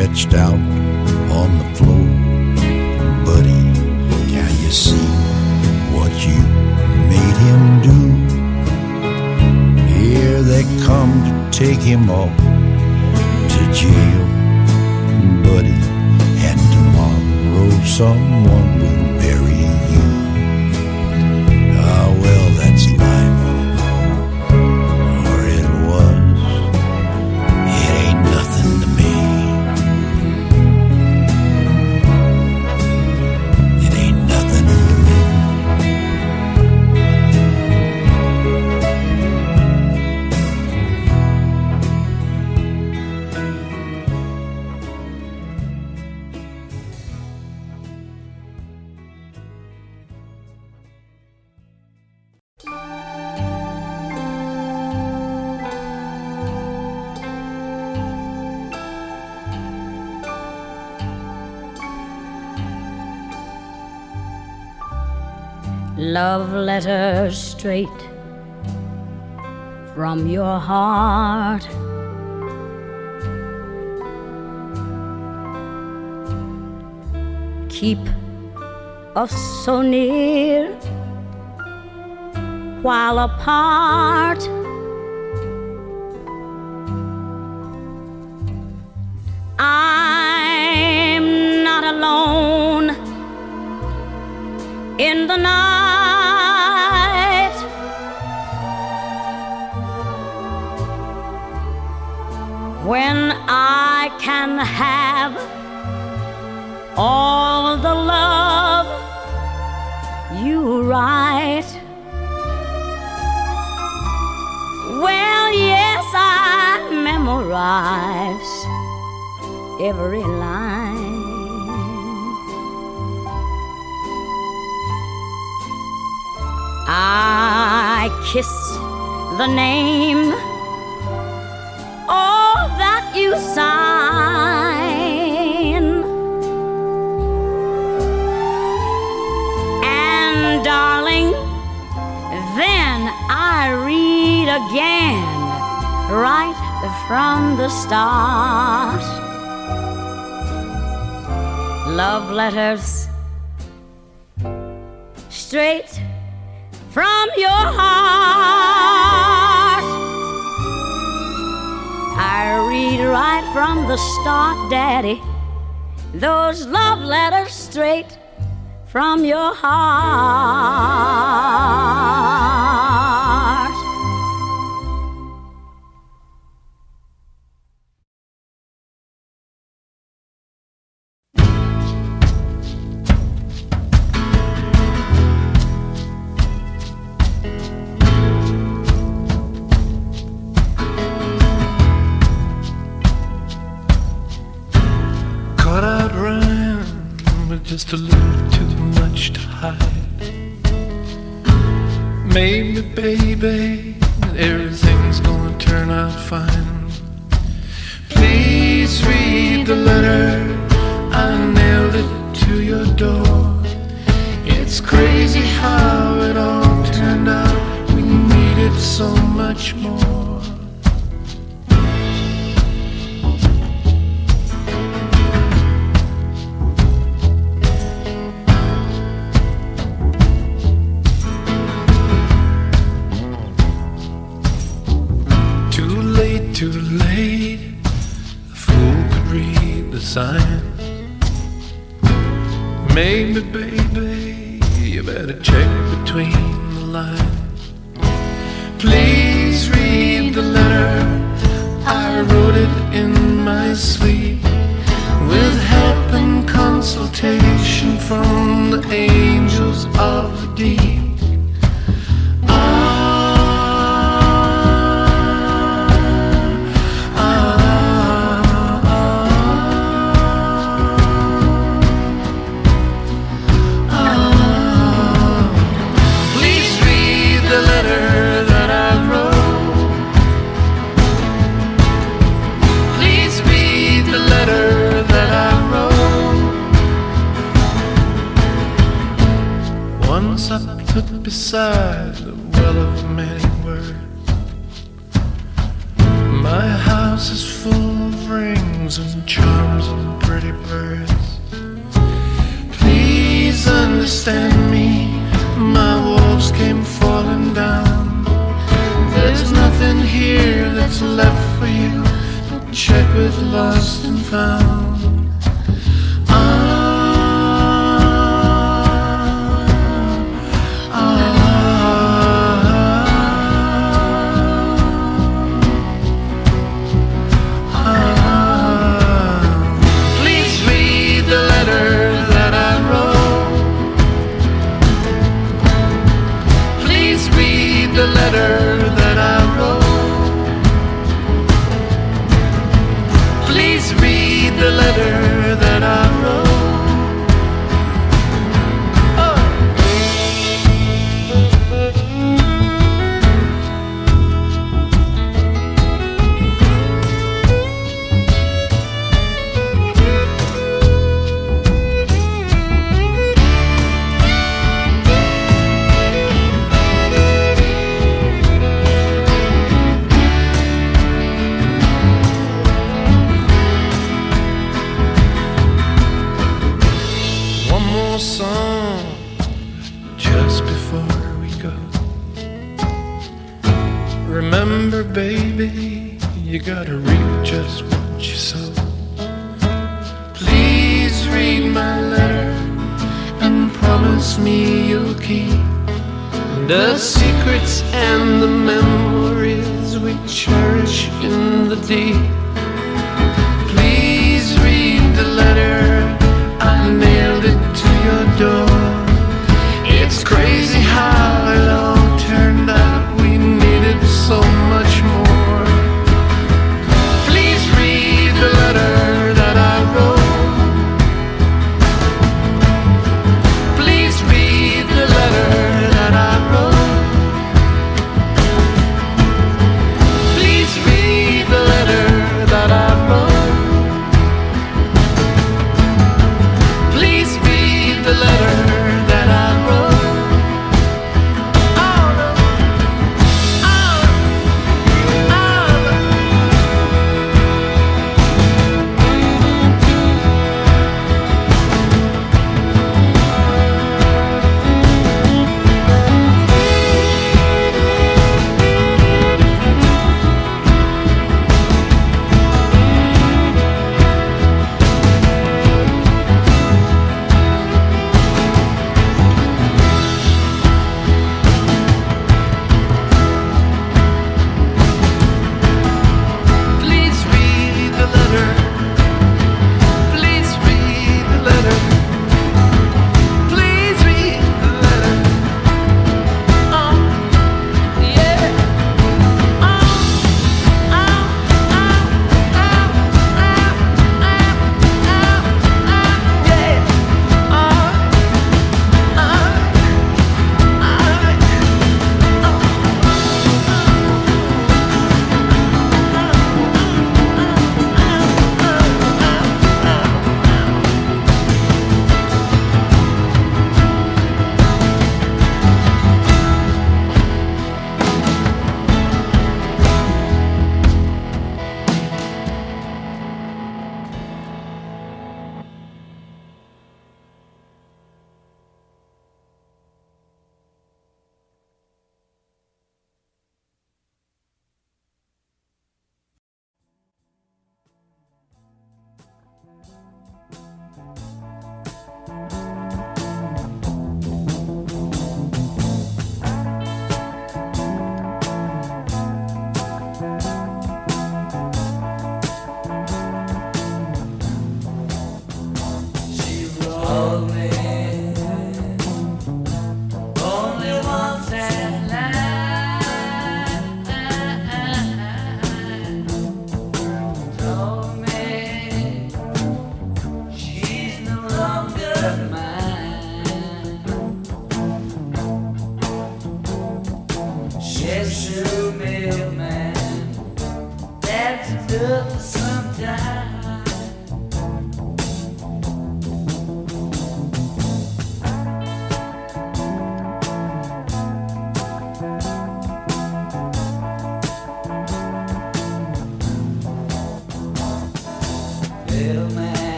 stretched out on the floor. Buddy, can you see what you made him do? Here they come to take him off to jail, Buddy. And tomorrow someone will bury you. Ah, well, that's life. love letter straight from your heart. Keep us so near while apart. Love letters straight from your heart. I read right from the start, Daddy, those love letters straight from your heart. Maybe, baby, everything's gonna turn out fine. Please read the letter. I nailed it to your door. It's crazy how it all turned out. We needed so much more. Signs. Maybe, baby, you better check between the lines. Please read the letter. I wrote it in my sleep with help and consultation from the angels of the deep. Check with lost and found.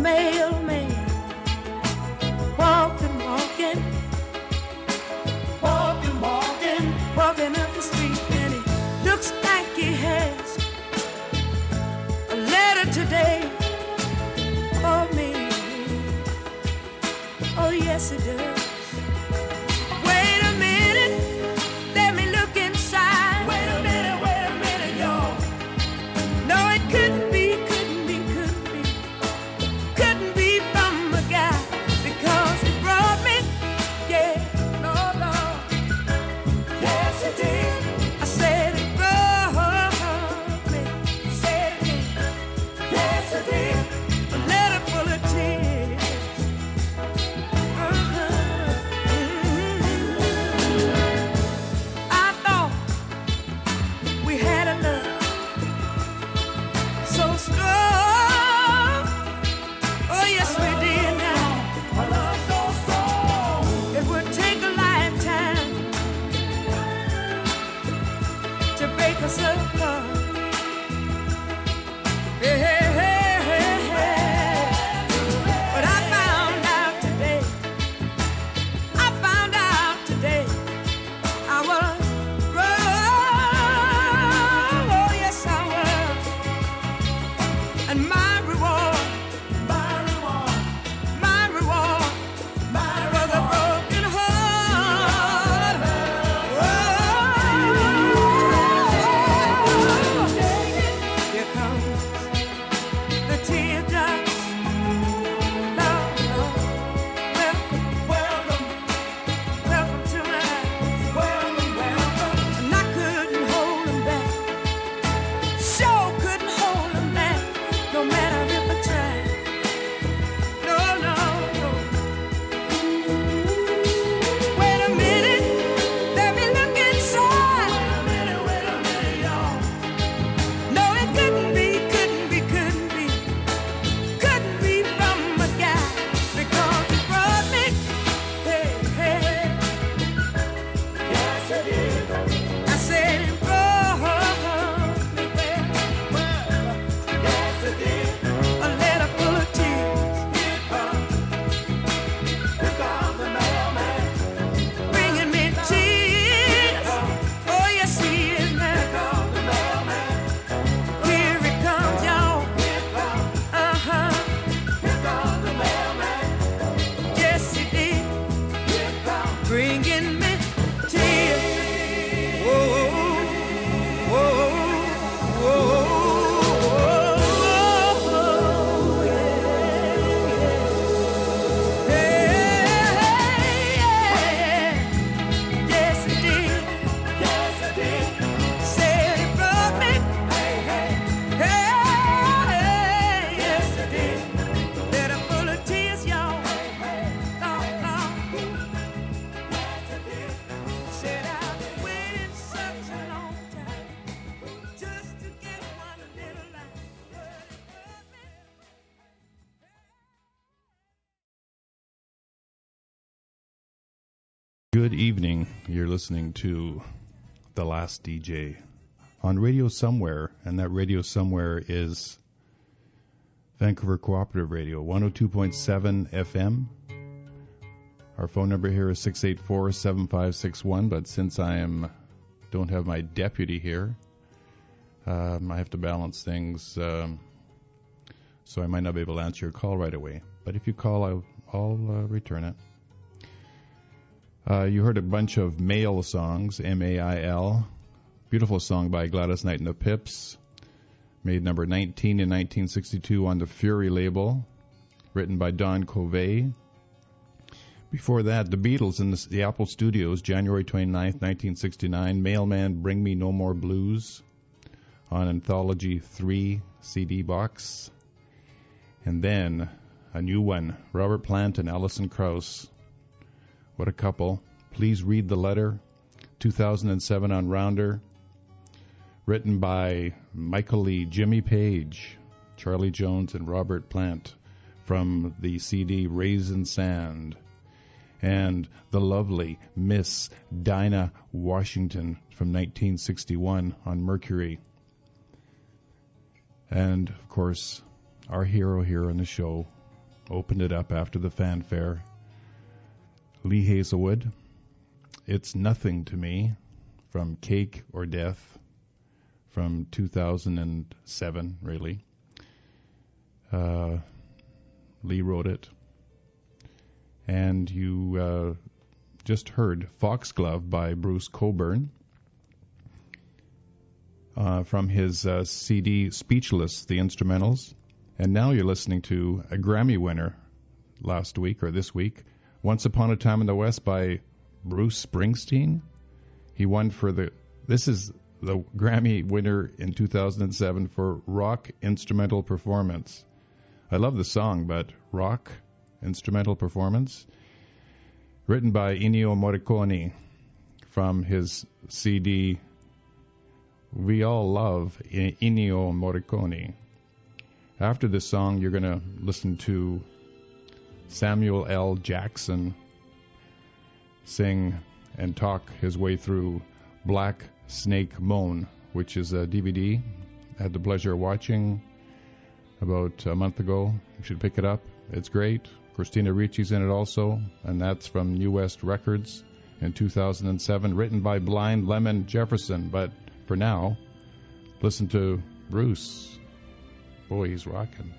mail. Good evening. You're listening to The Last DJ on Radio Somewhere, and that Radio Somewhere is Vancouver Cooperative Radio, 102.7 FM. Our phone number here is 684 7561, but since I am don't have my deputy here, um, I have to balance things, um, so I might not be able to answer your call right away. But if you call, I'll, I'll uh, return it. Uh, you heard a bunch of male songs, M A I L. Beautiful song by Gladys Knight and the Pips. Made number 19 in 1962 on the Fury label. Written by Don Covay. Before that, The Beatles in the, the Apple Studios, January 29, 1969. Mailman Bring Me No More Blues on Anthology 3 CD box. And then a new one Robert Plant and Alison Krauss. What a couple. Please read the letter. 2007 on Rounder. Written by Michael Lee, Jimmy Page, Charlie Jones, and Robert Plant from the CD Raising Sand. And the lovely Miss Dinah Washington from 1961 on Mercury. And of course, our hero here on the show opened it up after the fanfare. Lee Hazlewood, It's Nothing to Me from Cake or Death from 2007, really. Uh, Lee wrote it. And you uh, just heard Foxglove by Bruce Cockburn uh, from his uh, CD Speechless, the instrumentals. And now you're listening to a Grammy winner last week or this week, Once Upon a Time in the West by Bruce Springsteen. He won for the, this is the Grammy winner in 2007 for rock instrumental performance. I love the song, but rock instrumental performance, written by Ennio Morricone from his CD We All Love Ennio Morricone. After this song, you're going to listen to Samuel L. Jackson sing and talk his way through Black Snake Moan, which is a DVD I had the pleasure of watching about a month ago. You should pick it up. It's great. Christina Ricci's in it also, and that's from New West Records in 2007, written by Blind Lemon Jefferson. But for now, listen to Bruce. Boy, he's rocking.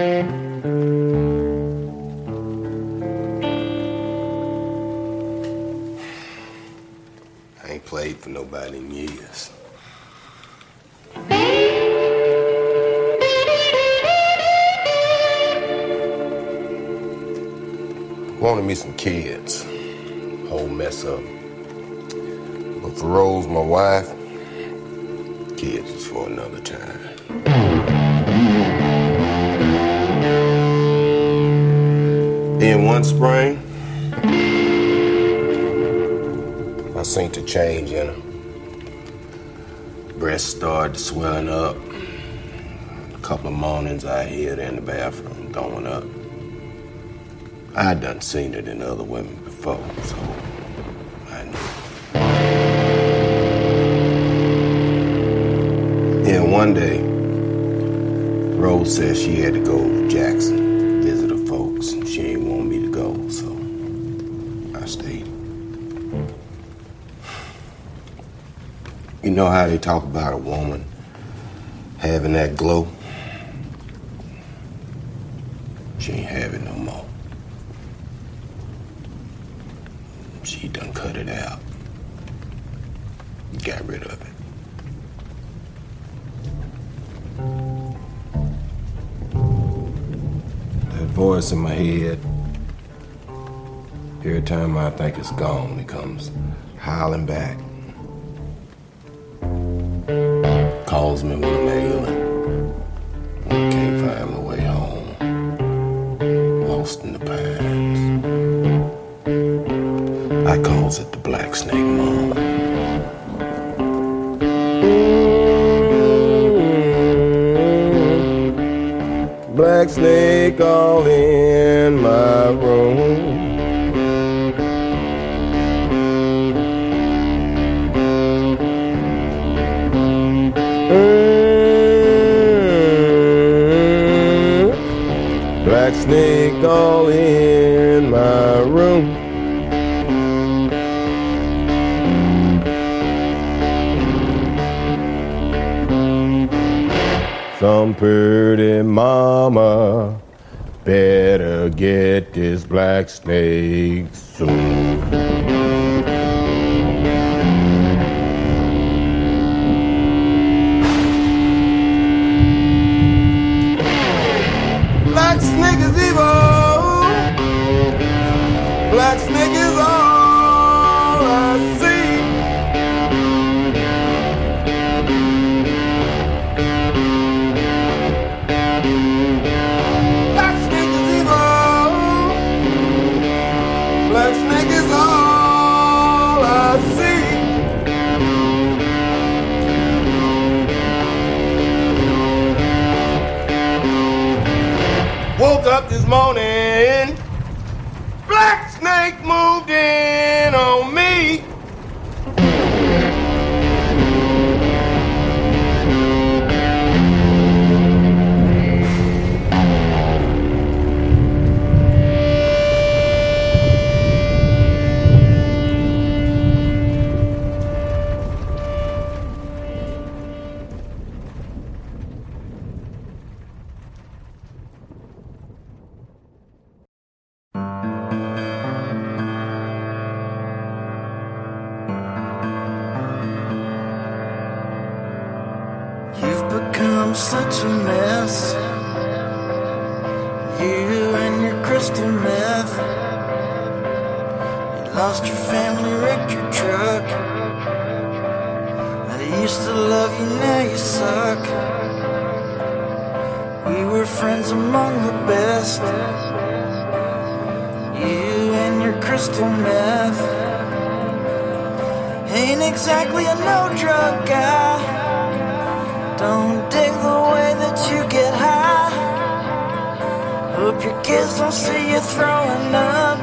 I ain't played for nobody in years. Wanted me some kids. Whole mess up. But for Rose, my wife, kids is for another time. Then one spring, I seen to change in her. Breast started swelling up. A couple of mornings I hear her in the bathroom going up. I done seen it in other women before, so I knew. Then one day, Rose said she had to go to Jackson, know how they talk about a woman having that glow? She ain't have it no more. She done cut it out. Got rid of it. That voice in my head, every time I think it's gone, lost in the pines. I calls it the Black Snake Moan. Black snake all in my room. All in my room. Some pretty mama better get this black snake soon. Morning. Among the best. You and your crystal meth. Ain't exactly a no drug guy. Don't dig the way that you get high. Hope your kids don't see you throwing up.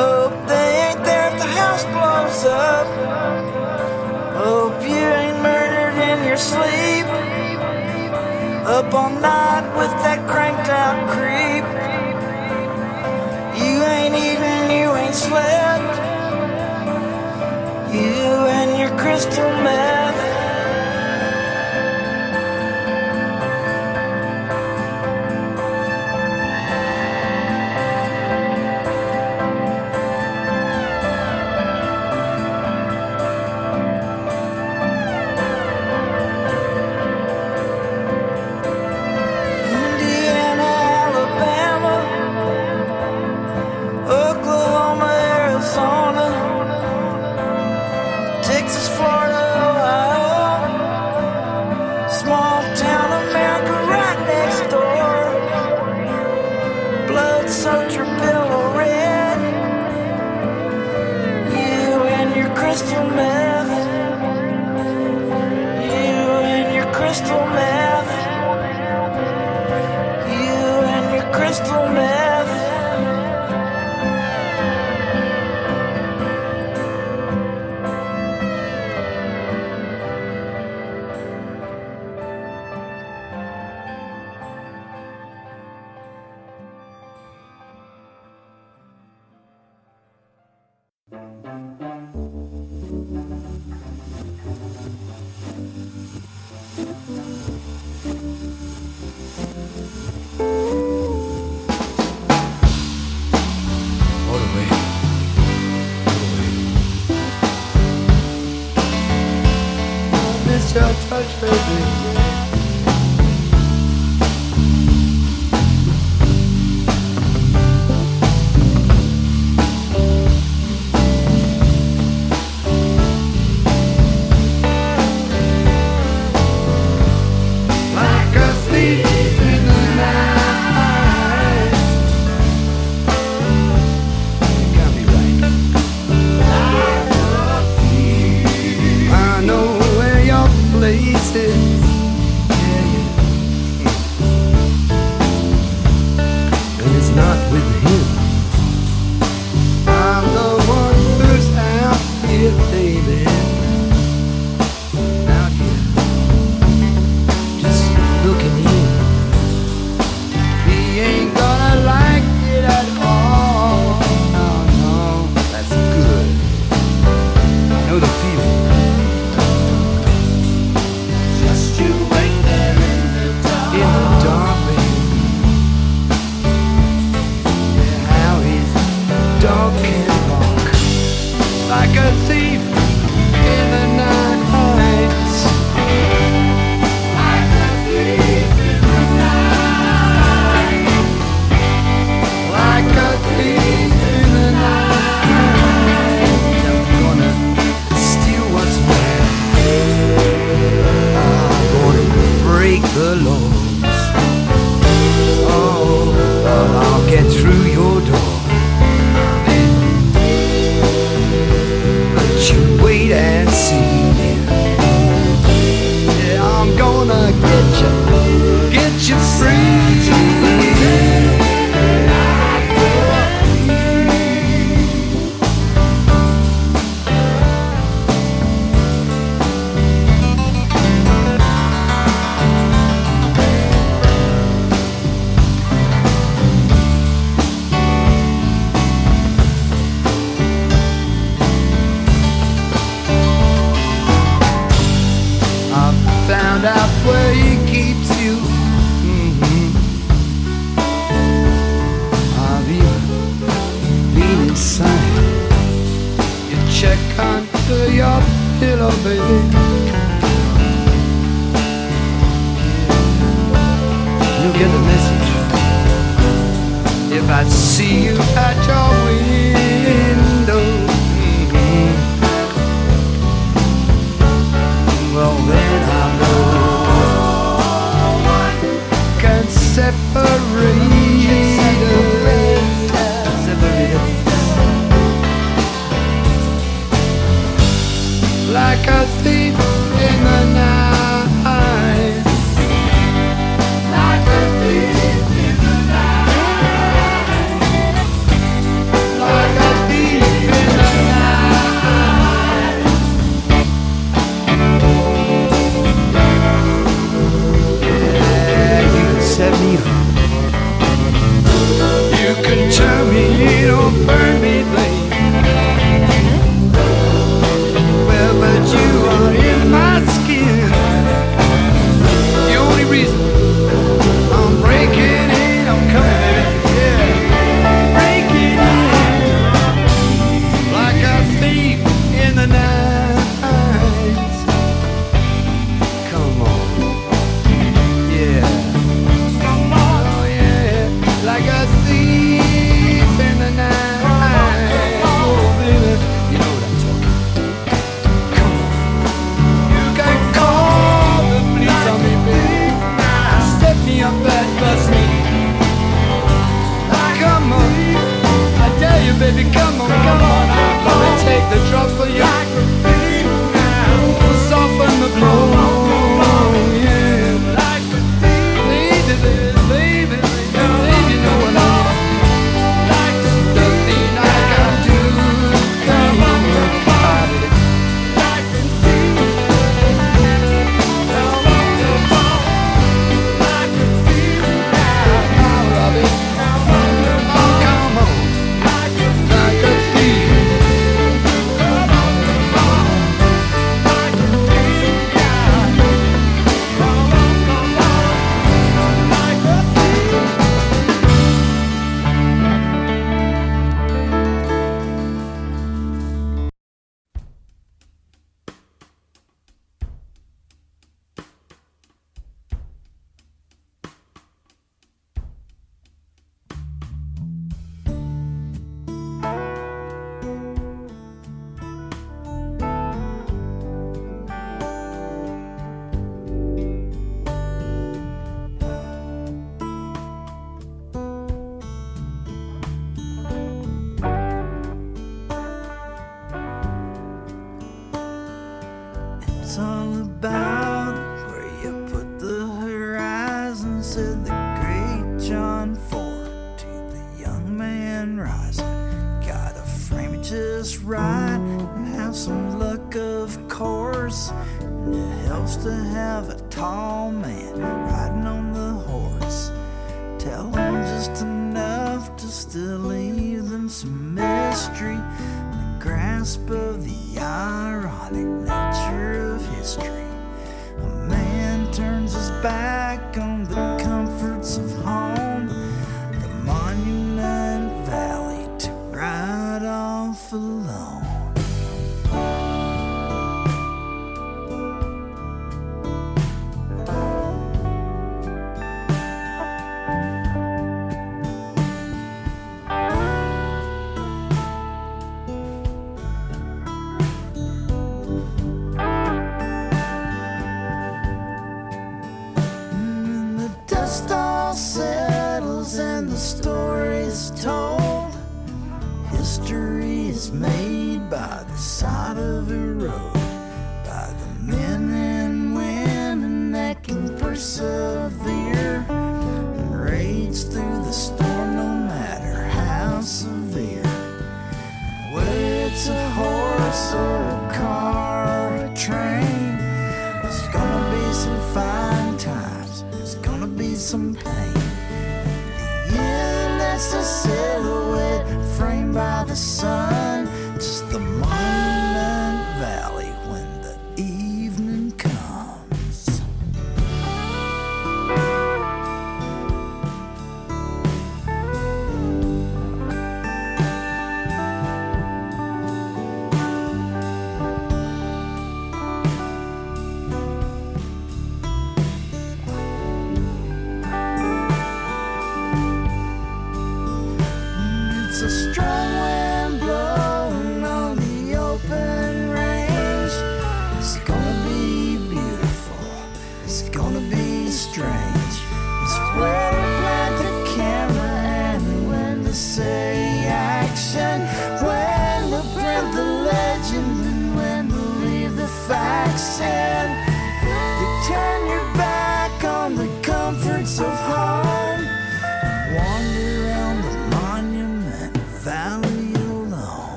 Hope they ain't there if the house blows up. Hope you ain't murdered in your sleep. Up all night with that cranked out creep. You ain't eaten, you ain't slept. You and your crystal meth.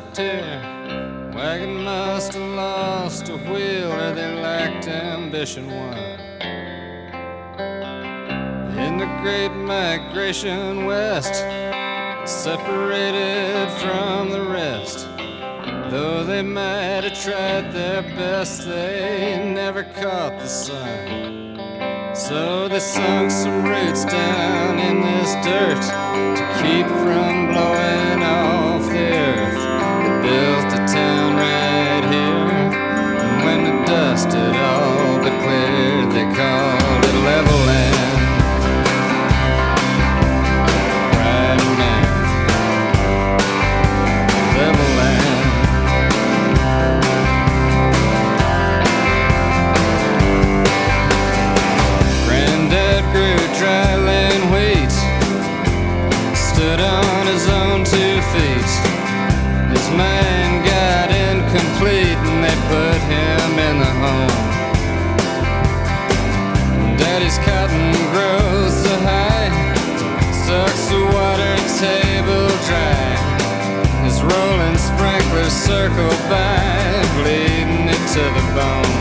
up. Wagon must have lost a wheel or they lacked ambition. One in the great migration west, separated from the rest. Though they might have tried their best, they never caught the sun. So they sunk some roots down in this dirt to keep from blowing. trees cutting grows so high, sucks the water table dry. His rolling sprinklers circle by, bleeding it to the bone.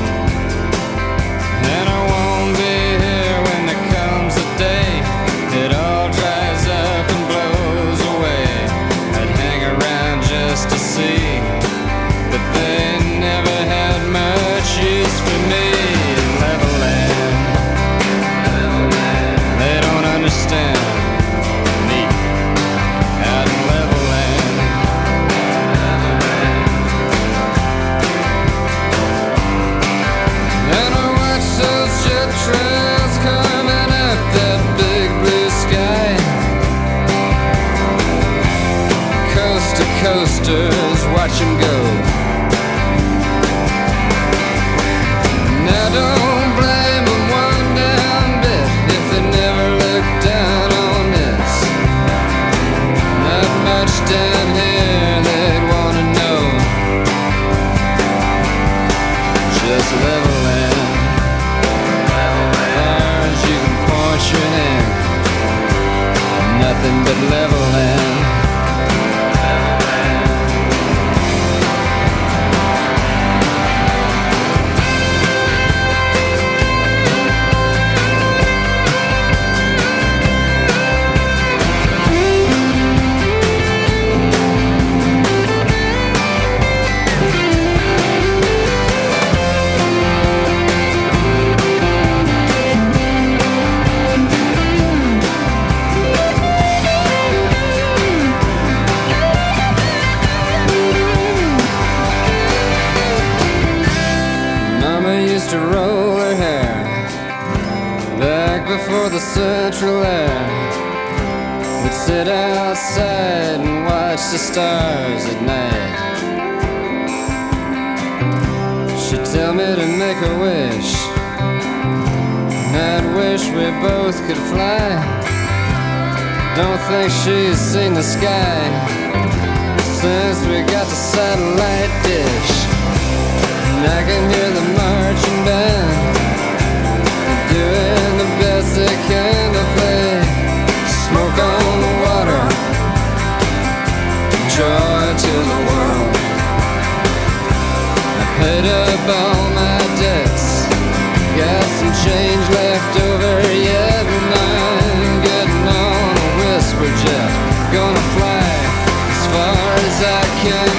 Coast to coasters, watch 'em go. Now don't blame 'em one damn bit if they never look down on this. Not much down here they'd wanna know. Just Levelland. Far as you can point your hand. Nothing but Levelland. Both could fly. Don't think she's seen the sky since we got the satellite dish. And I can hear the marching band doing the best they can to play. Smoke on the water, joy to the world. I paid up all my debts, got some change left can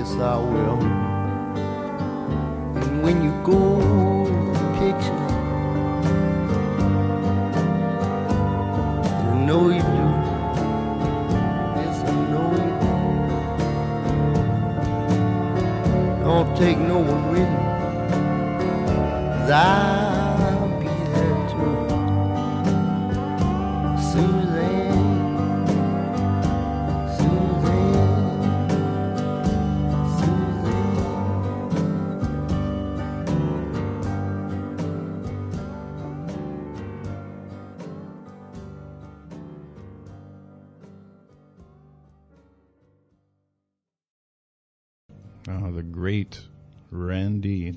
Yes, I will. And when you go to picture, I know you do. Yes, I know you do. Don't take no one with you. 'Cause I'll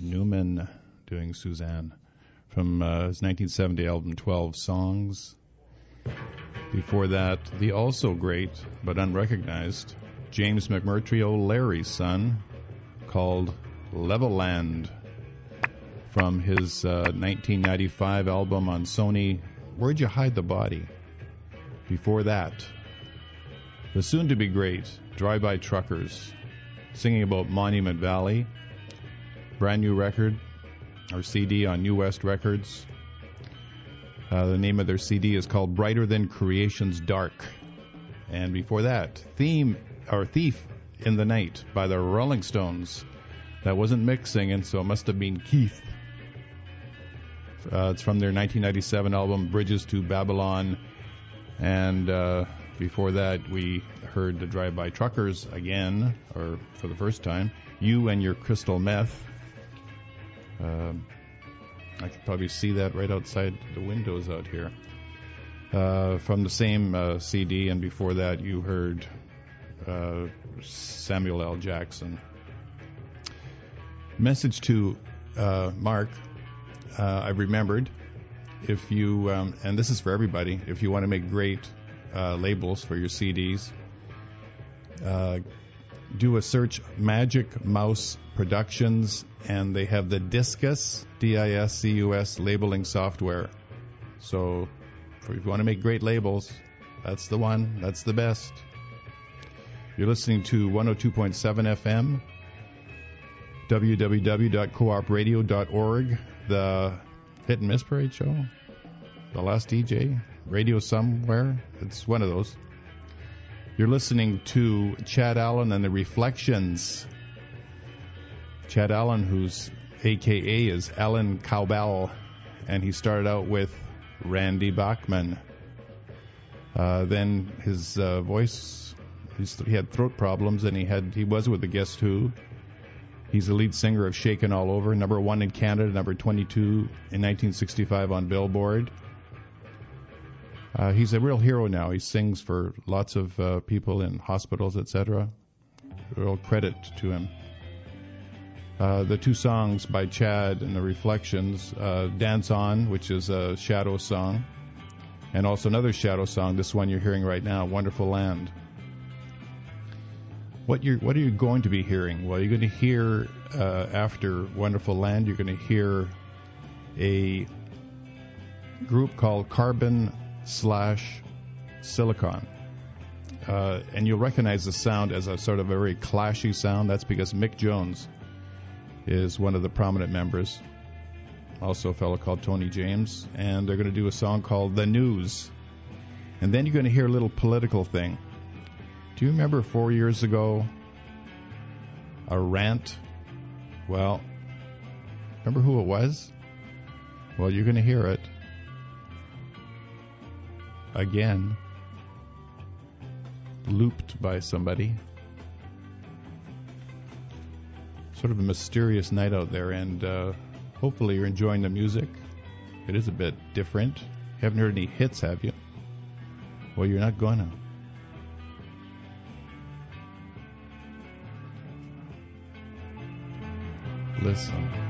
Newman doing Suzanne from uh, his 1970 album 12 Songs. Before that, the also great but unrecognized James McMurtry O'Leary's son called Levelland from his uh, 1995 album on Sony Where'd You Hide the Body? Before that, the soon to be great Drive By Truckers singing about Monument Valley. Brand new record or CD on New West Records. Uh, the name of their CD is called Brighter Than Creation's Dark. And before that, Theme or Thief in the Night by the Rolling Stones. That wasn't Mick singing, so it must have been Keith. Uh, it's from their 1997 album Bridges to Babylon. And uh, before that, we heard the Drive By Truckers again, or for the first time. You and Your Crystal Meth. Um, I could probably see that right outside the windows out here. Uh, from the same uh, CD, and before that, you heard uh, Samuel L. Jackson. Message to uh, Mark. Uh, I remembered if you, um, and this is for everybody, if you want to make great uh, labels for your CDs, do a search Magic Mouse Productions, and they have the Discus, D I S C U S labeling software. So if you want to make great labels, that's the one, that's the best. You're listening to 102.7 FM, www.coopradio.org, the Hit and Miss Parade show, the last DJ, radio somewhere. It's one of those. You're listening to Chad Allan and the Reflections. Chad Allan, whose AKA is Allan Kowbel, and he started out with Randy Bachman. Uh, then his uh, voice, he's, he had throat problems, and he had he was with the Guess Who. He's the lead singer of Shakin' All Over, number one in Canada, number 22 in 1965 on Billboard. Uh, he's a real hero now. He sings for lots of uh, people in hospitals, etc. Real credit to him. Uh, the two songs by Chad and the Reflections, uh, Dance On, which is a shadow song, and also another shadow song, this one you're hearing right now, Wonderful Land. What you're what are you going to be hearing? Well, you're going to hear uh, after Wonderful Land, you're going to hear a group called Carbon slash Silicon. Uh, and you'll recognize the sound as a sort of a very clashy sound. That's because Mick Jones is one of the prominent members, also a fellow called Tony James, and they're going to do a song called The News. And then you're going to hear a little political thing. Do you remember four years ago a rant? Well, remember who it was? Well, you're going to hear it again, looped by somebody. Sort of a mysterious night out there, and uh, hopefully you're enjoying the music. It is a bit different. Haven't heard any hits, have you? Well, you're not gonna. Listen.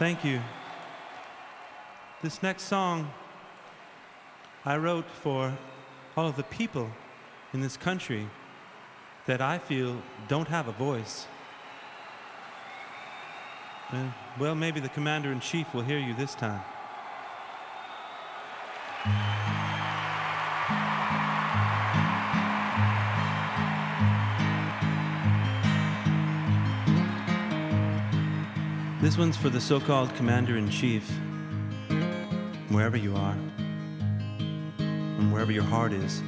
Thank you. This next song I wrote for all of the people in this country that I feel don't have a voice. Uh, well, maybe the commander in chief will hear you this time. This one's for the so called commander in chief, wherever you are, and wherever your heart is.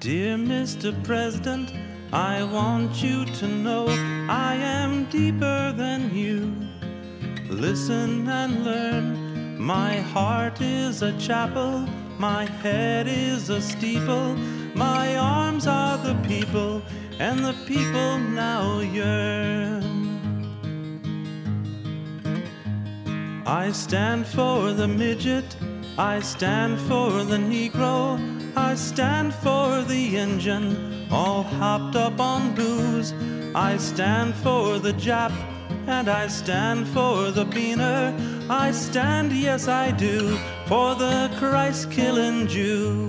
Dear Mr. President, I want you to know I am deeper than you. Listen and learn. My heart is a chapel, my head is a steeple, my arms are the people, and the people now yearn. I stand for the midget, I stand for the Negro, I stand for the engine, all hopped up on booze. I stand for the Jap, and I stand for the Beaner. I stand, yes, I do, for the Christ killing Jew.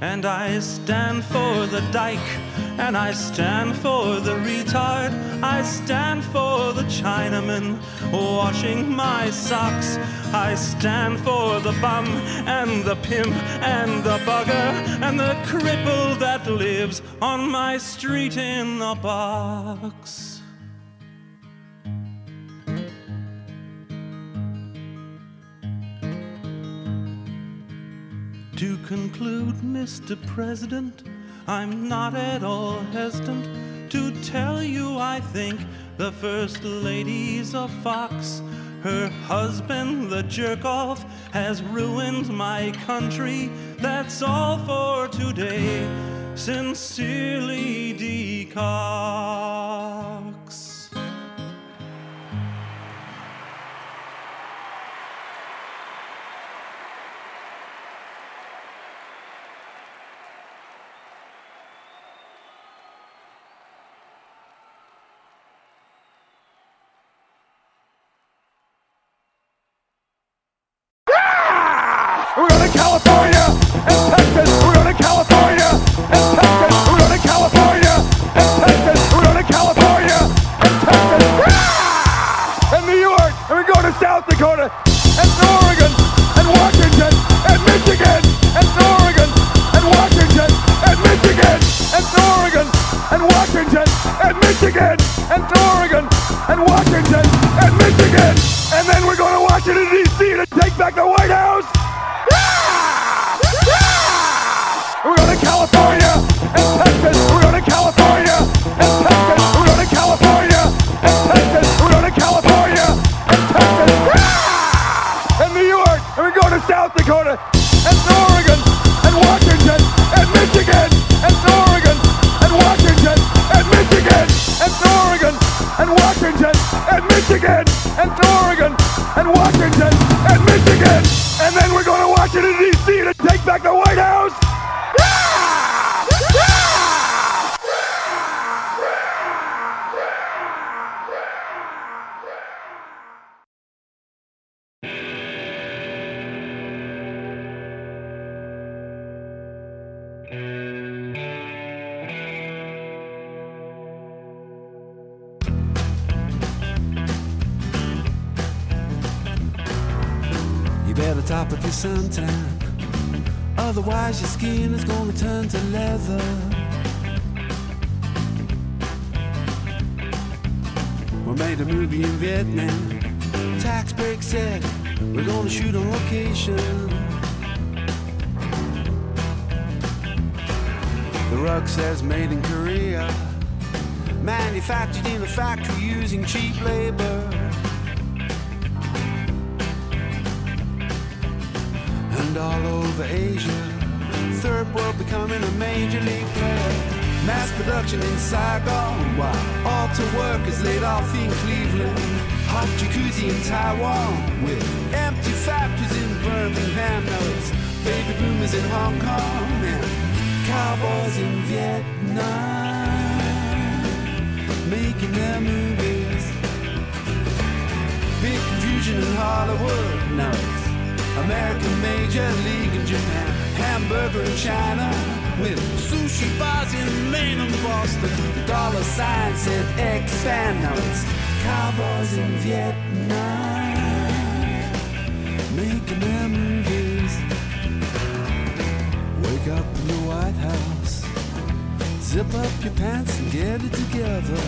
And I stand for the dyke, and I stand for the retard. I stand for the Chinaman washing my socks. I stand for the bum and the pimp and the bugger and the cripple that lives on my street in a box. To conclude, Mr. President, I'm not at all hesitant to tell you I think the First Lady's a fox. Her husband, the jerk off, has ruined my country. That's all for today. Sincerely, D. Cox. Made a movie in Vietnam. Tax break said we're gonna shoot on location. The rug says made in Korea. Manufactured in a factory using cheap labor. And all over Asia. Third world becoming a major league player. Mass production in Saigon, while auto workers laid off in Cleveland. Hot jacuzzi in Taiwan, with empty factories in Birmingham. Now it's baby boomers in Hong Kong and cowboys in Vietnam, making their movies. Big confusion in Hollywood. Now it's American Major League in Japan, hamburger in China, with sushi bars in Maine and Boston. The dollar sign said expand. Now it's cowboys in Vietnam, making their movies. Wake up in the White House, zip up your pants and get it together.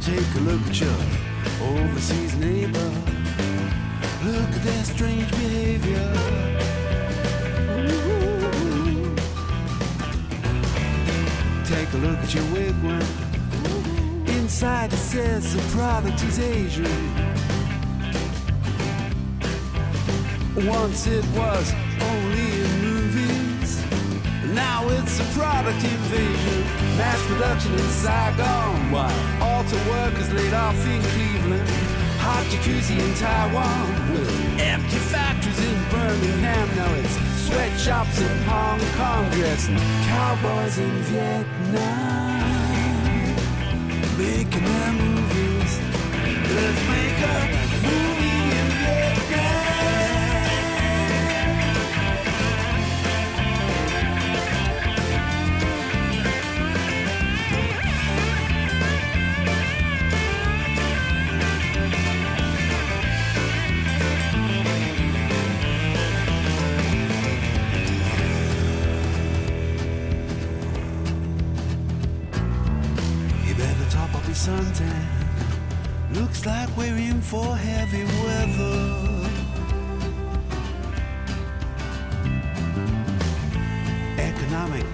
Take a look at your overseas neighbor. Look at their strange behavior. A look at your wigwam. Inside it says the product is Asian. Once it was only in movies. Now it's a product invasion. Mass production in Saigon. While auto workers laid off in Cleveland. Hot jacuzzi in Taiwan. With empty Birmingham. Now it's sweatshops in Hong Kong. Dressing cowboys in Vietnam. Making their movies. Let's make a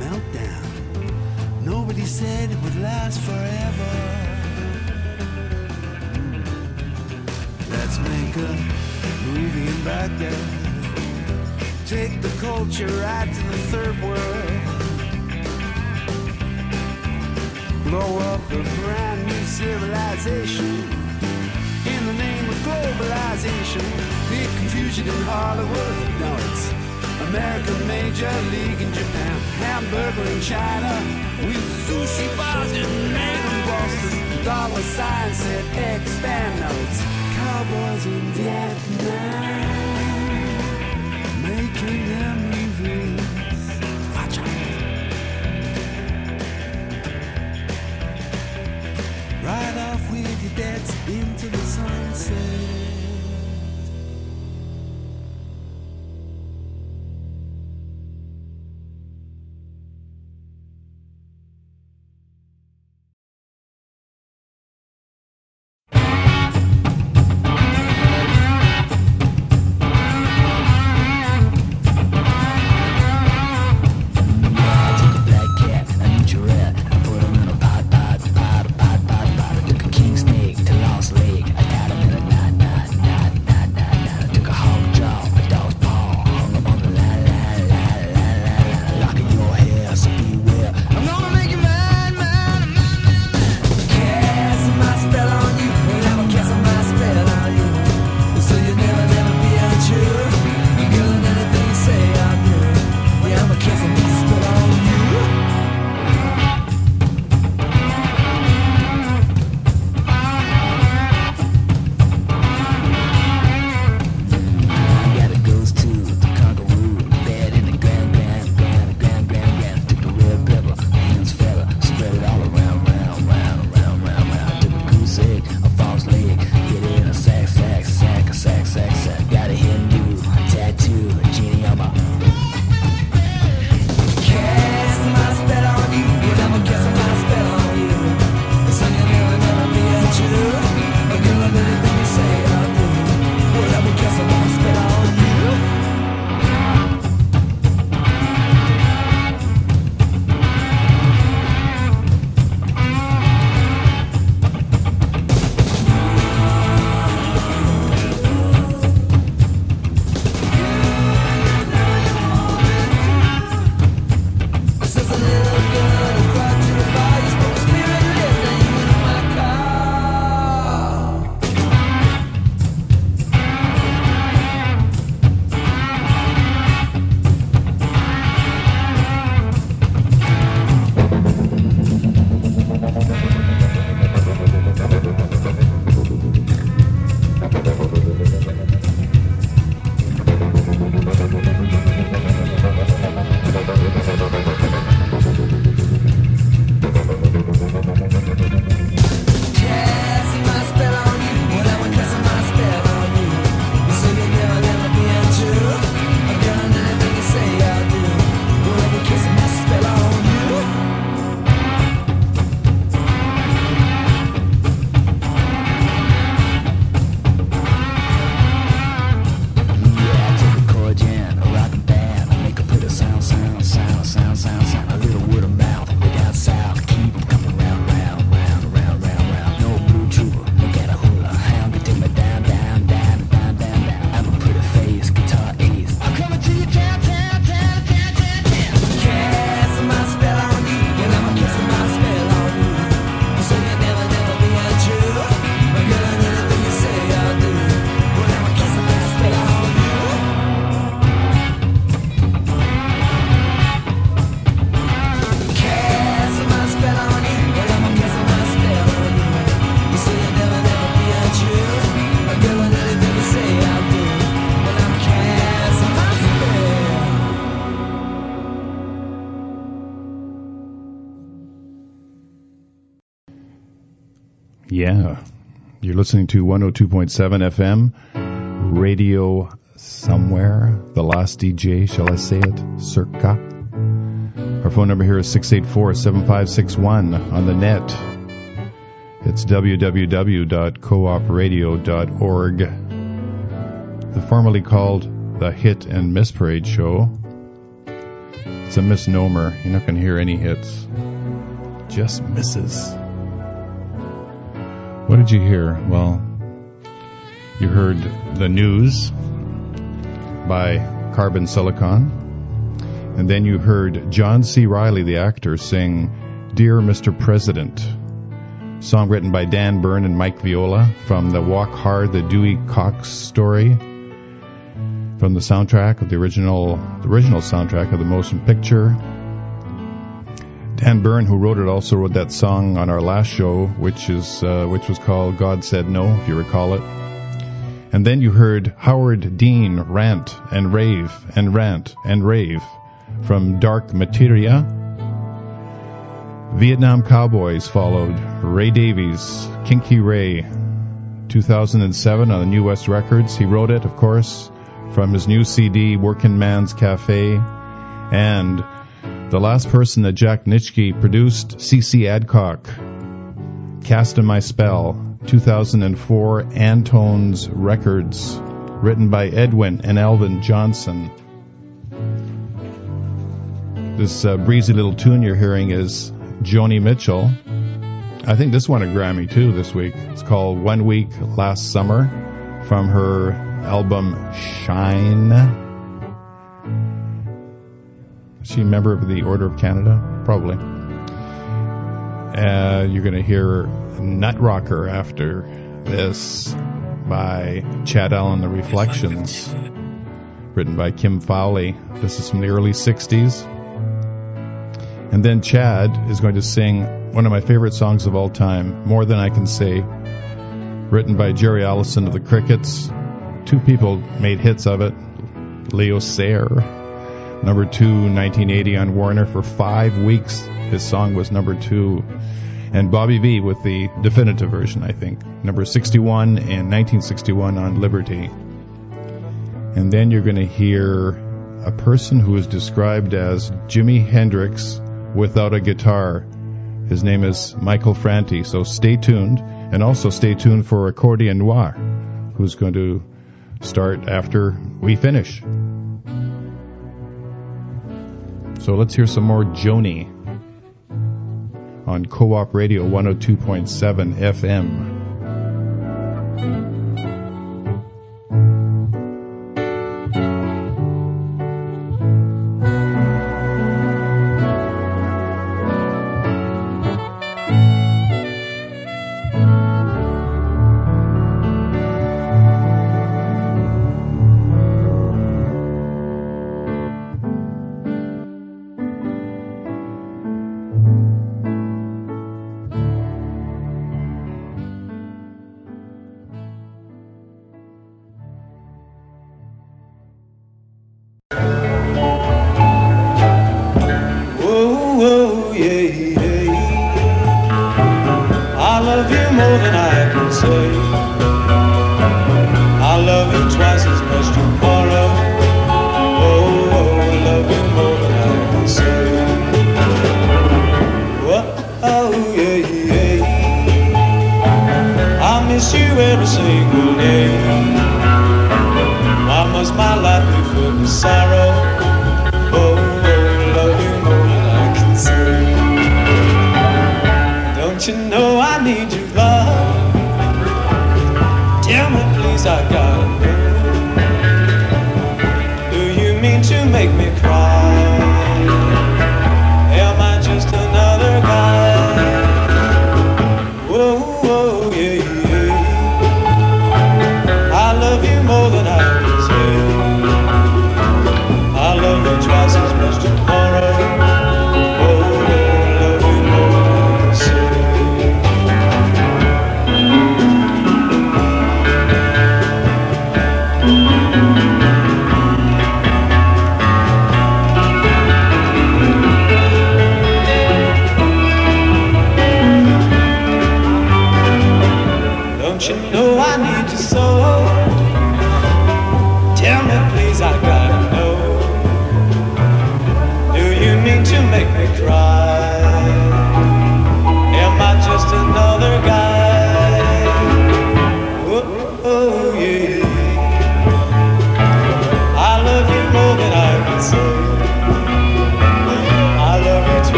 Meltdown. Nobody said it would last forever. Let's make a movie in Baghdad. Take the culture right to the third world. blow up a brand new civilization in the name of globalization. Big confusion in Hollywood. Now it's American Major League in Japan, hamburger in China, with sushi bars in Maine and Boston. Dollar sign said expand. Now it's cowboys in Vietnam making their movies. Watch out. Ride off with your debts into the sunset. Listening to 102.7 FM, Radio Somewhere, The Last DJ, shall I say it? Circa. Our phone number here is 684 7561 on the net. It's www.coopradio.org. The formerly called the Hit and Miss Parade Show. It's a misnomer. You're not going to hear any hits, just misses. Did you hear? Well, you heard the news by Carbon Silicon. And then you heard John C. Reilly, the actor, sing Dear Mr. President. Song written by Dan Bern and Mike Viola from the Walk Hard, the Dewey Cox story. From the soundtrack of the original, the original soundtrack of the motion picture. Dan Bern, who wrote it, also wrote that song on our last show, which is uh, which was called "God Said No," if you recall it. And then you heard Howard Dean rant and rave and rant and rave from Dark Materia. Vietnam Cowboys followed. Ray Davies, Kinky Ray, 2007 on the New West Records. He wrote it, of course, from his new CD, Working Man's Cafe. And the last person that Jack Nitzsche produced, CC Adcock, Cast in My Spell, 2004, Antone's Records, written by Edwin and Alvin Johnson. This uh, breezy little tune you're hearing is Joni Mitchell. I think this won a Grammy too this week. It's called One Week Last Summer from her album Shine. She a member of the Order of Canada? Probably. Uh, you're going to hear Nut Rocker after this by Chad Allan, The Reflections, written by Kim Fowley. This is from the early 60s. And then Chad is going to sing one of my favorite songs of all time, More Than I Can Say, written by Jerry Allison of the Crickets. Two people made hits of it. Leo Sayer, number two, 1980 on Warner for five weeks. His song was number two. And Bobby Vee with the definitive version, I think, number 61 in 1961 on Liberty. And then you're going to hear a person who is described as Jimi Hendrix without a guitar. His name is Michael Franti, so stay tuned. And also stay tuned for Accordion Noir, who's going to start after we finish. So let's hear some more Joni on Co op Radio 102.7 FM.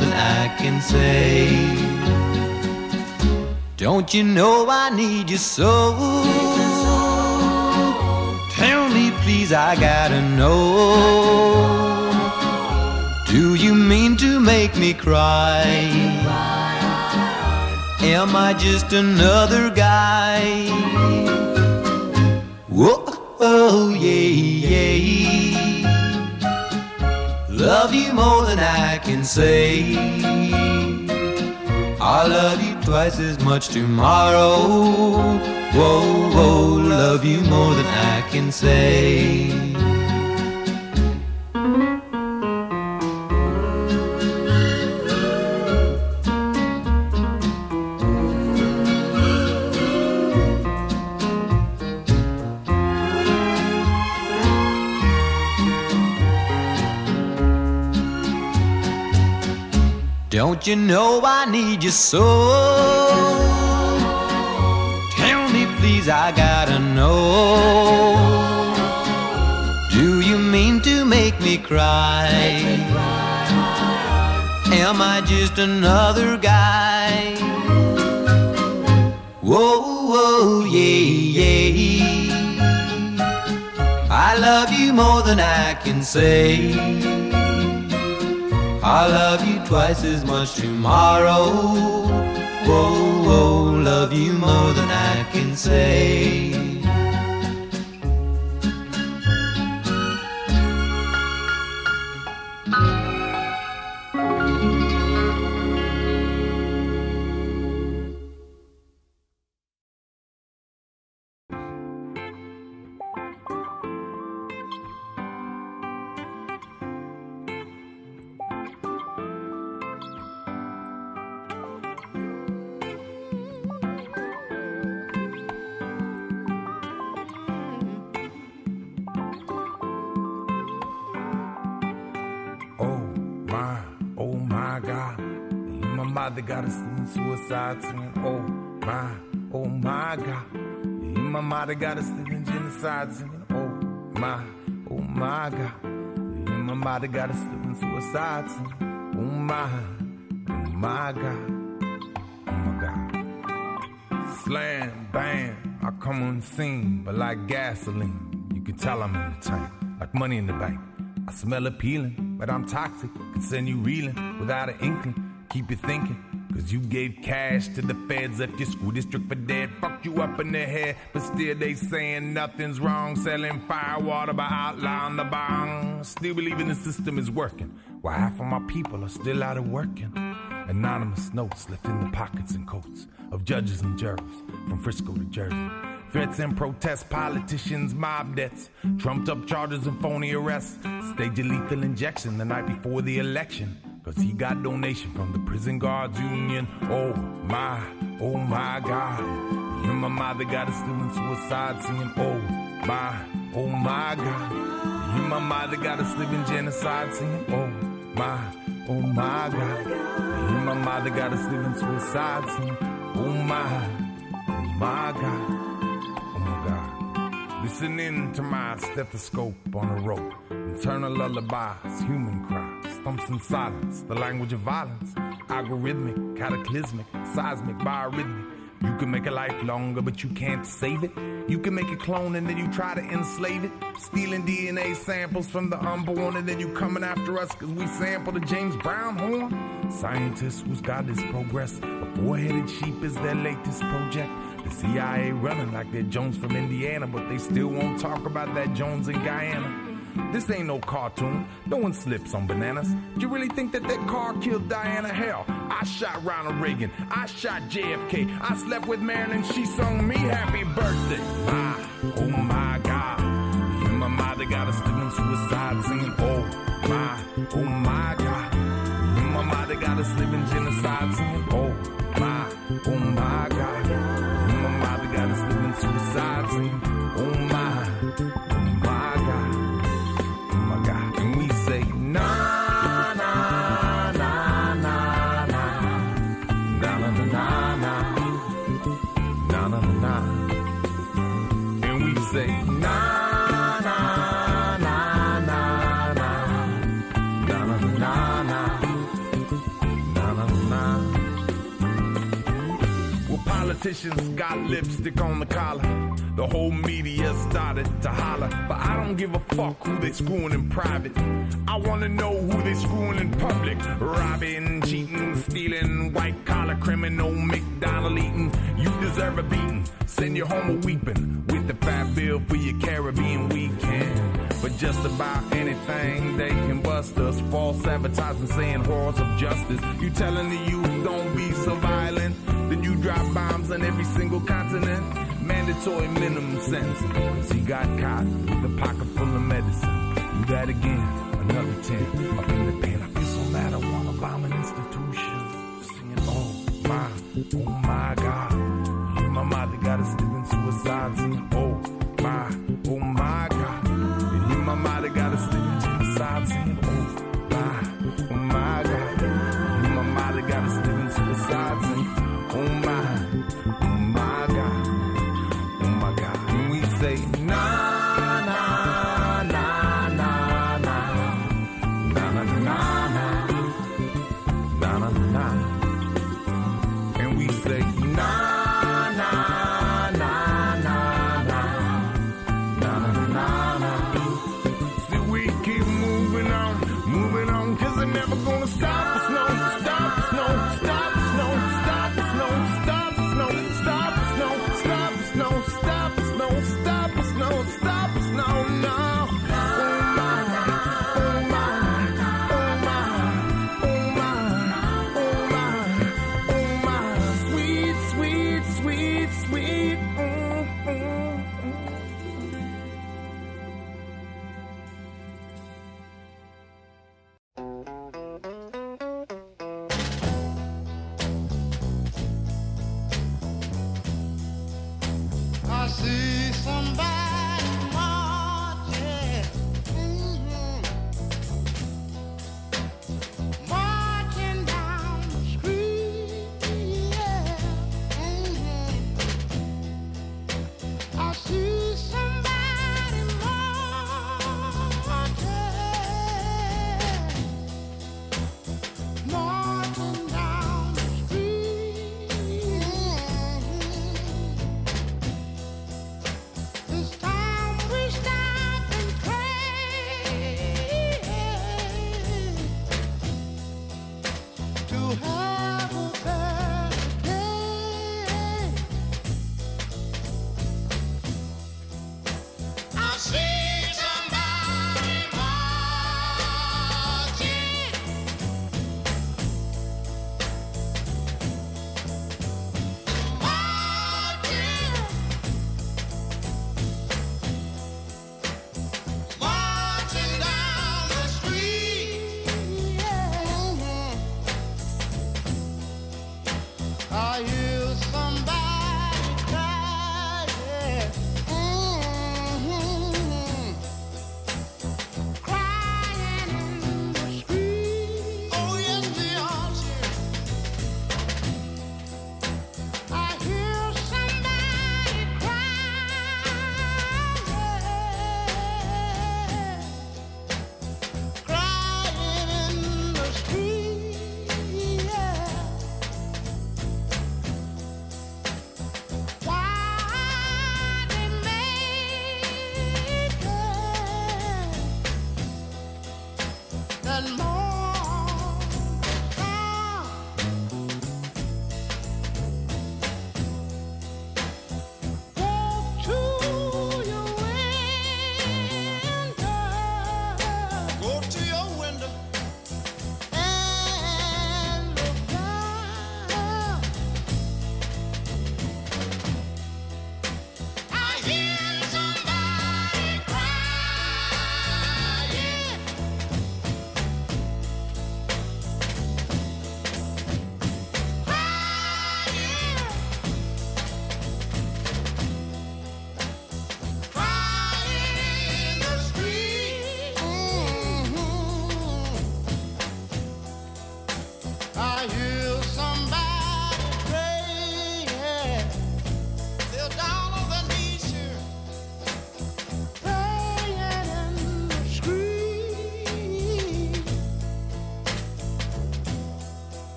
Than I can say. Don't you know I need you so? Tell me, please, I gotta know. Do you mean to make me cry? Am I just another guy? Whoa, oh, yeah, yeah. Love you more than I can say. I'll love you twice as much tomorrow. Whoa, whoa, love you more than I can say. Don't you know I need you so? Tell me, please, I gotta know. Do you mean to make me cry? Am I just another guy? Whoa, whoa, yeah, yeah. I love you more than I can say. I'll love you twice as much tomorrow. Whoa, whoa, love you more than I can say. Suicide singing. Oh my, oh my God. In my mother got us living genocide singing. Oh my, oh my God. In my mother got us living suicide singing. Oh my, oh my God. Oh my God. Slam, bam, I come on scene, but like gasoline, you can tell I'm in the tank, like money in the bank. I smell appealing, but I'm toxic. Can send you reeling without an inkling. Keep you thinking, cause you gave cash to the feds. Left your school district for dead. fucked you up in the head, but still they saying nothing's wrong. Selling firewater by outlawing the bong. Still believing the system is working. While half of my people are still out of working. Anonymous notes left in the pockets and coats of judges and jurors from Frisco to Jersey. Threats and protests, politicians, mob deaths, trumped up charges and phony arrests. Stage a lethal injection the night before the election. Cause he got donation from the prison guards union. Oh my, oh my God. You and my mother got us doing suicide singing. Oh my, oh my God. You and my mother got us living genocide singing. Oh my, oh my God. You and my mother got us living suicide singing. Oh my, oh my God. Oh my God. Listening to my stethoscope on a rope. Internal lullabies, human cries, thumps in silence, the language of violence. algorithmic, cataclysmic, seismic, biorhythmic. You can make a life longer, but you can't save it. You can make a clone and then you try to enslave it. Stealing DNA samples from the unborn and then you coming after us because we sampled the James Brown horn. Scientists whose God is progress. A four-headed sheep is their latest project. The CIA running like they're Jones from Indiana, but they still won't talk about that Jones in Guyana. This ain't no cartoon. No one slips on bananas. Do you really think that that car killed Diana? Hell, I shot Ronald Reagan. I shot JFK. I slept with Marilyn. She sung me happy birthday. My, oh my God. Me and my mother got us doing suicide singing. Oh my, oh my God. Me and my mother got us living genocide singing. Politicians got lipstick on the collar. The whole media started to holler. But I don't give a fuck who they screwing in private. I wanna know who they screwing in public. Robbing, cheating, stealing, white collar criminal, McDonald eating. You deserve a beating. Send you home a weeping. With the fat bill for your Caribbean weekend. But just about anything they can bust us. False advertising saying horrors of justice. You telling the youth don't be so violent. Then you drop bombs on every single continent. Mandatory minimum sentence. He got caught with a pocket full of medicine. Do that again, another 10. Up in the pen, I feel so mad I wanna bomb an institution. Singing, oh my, oh my God. My mother got us living suicide.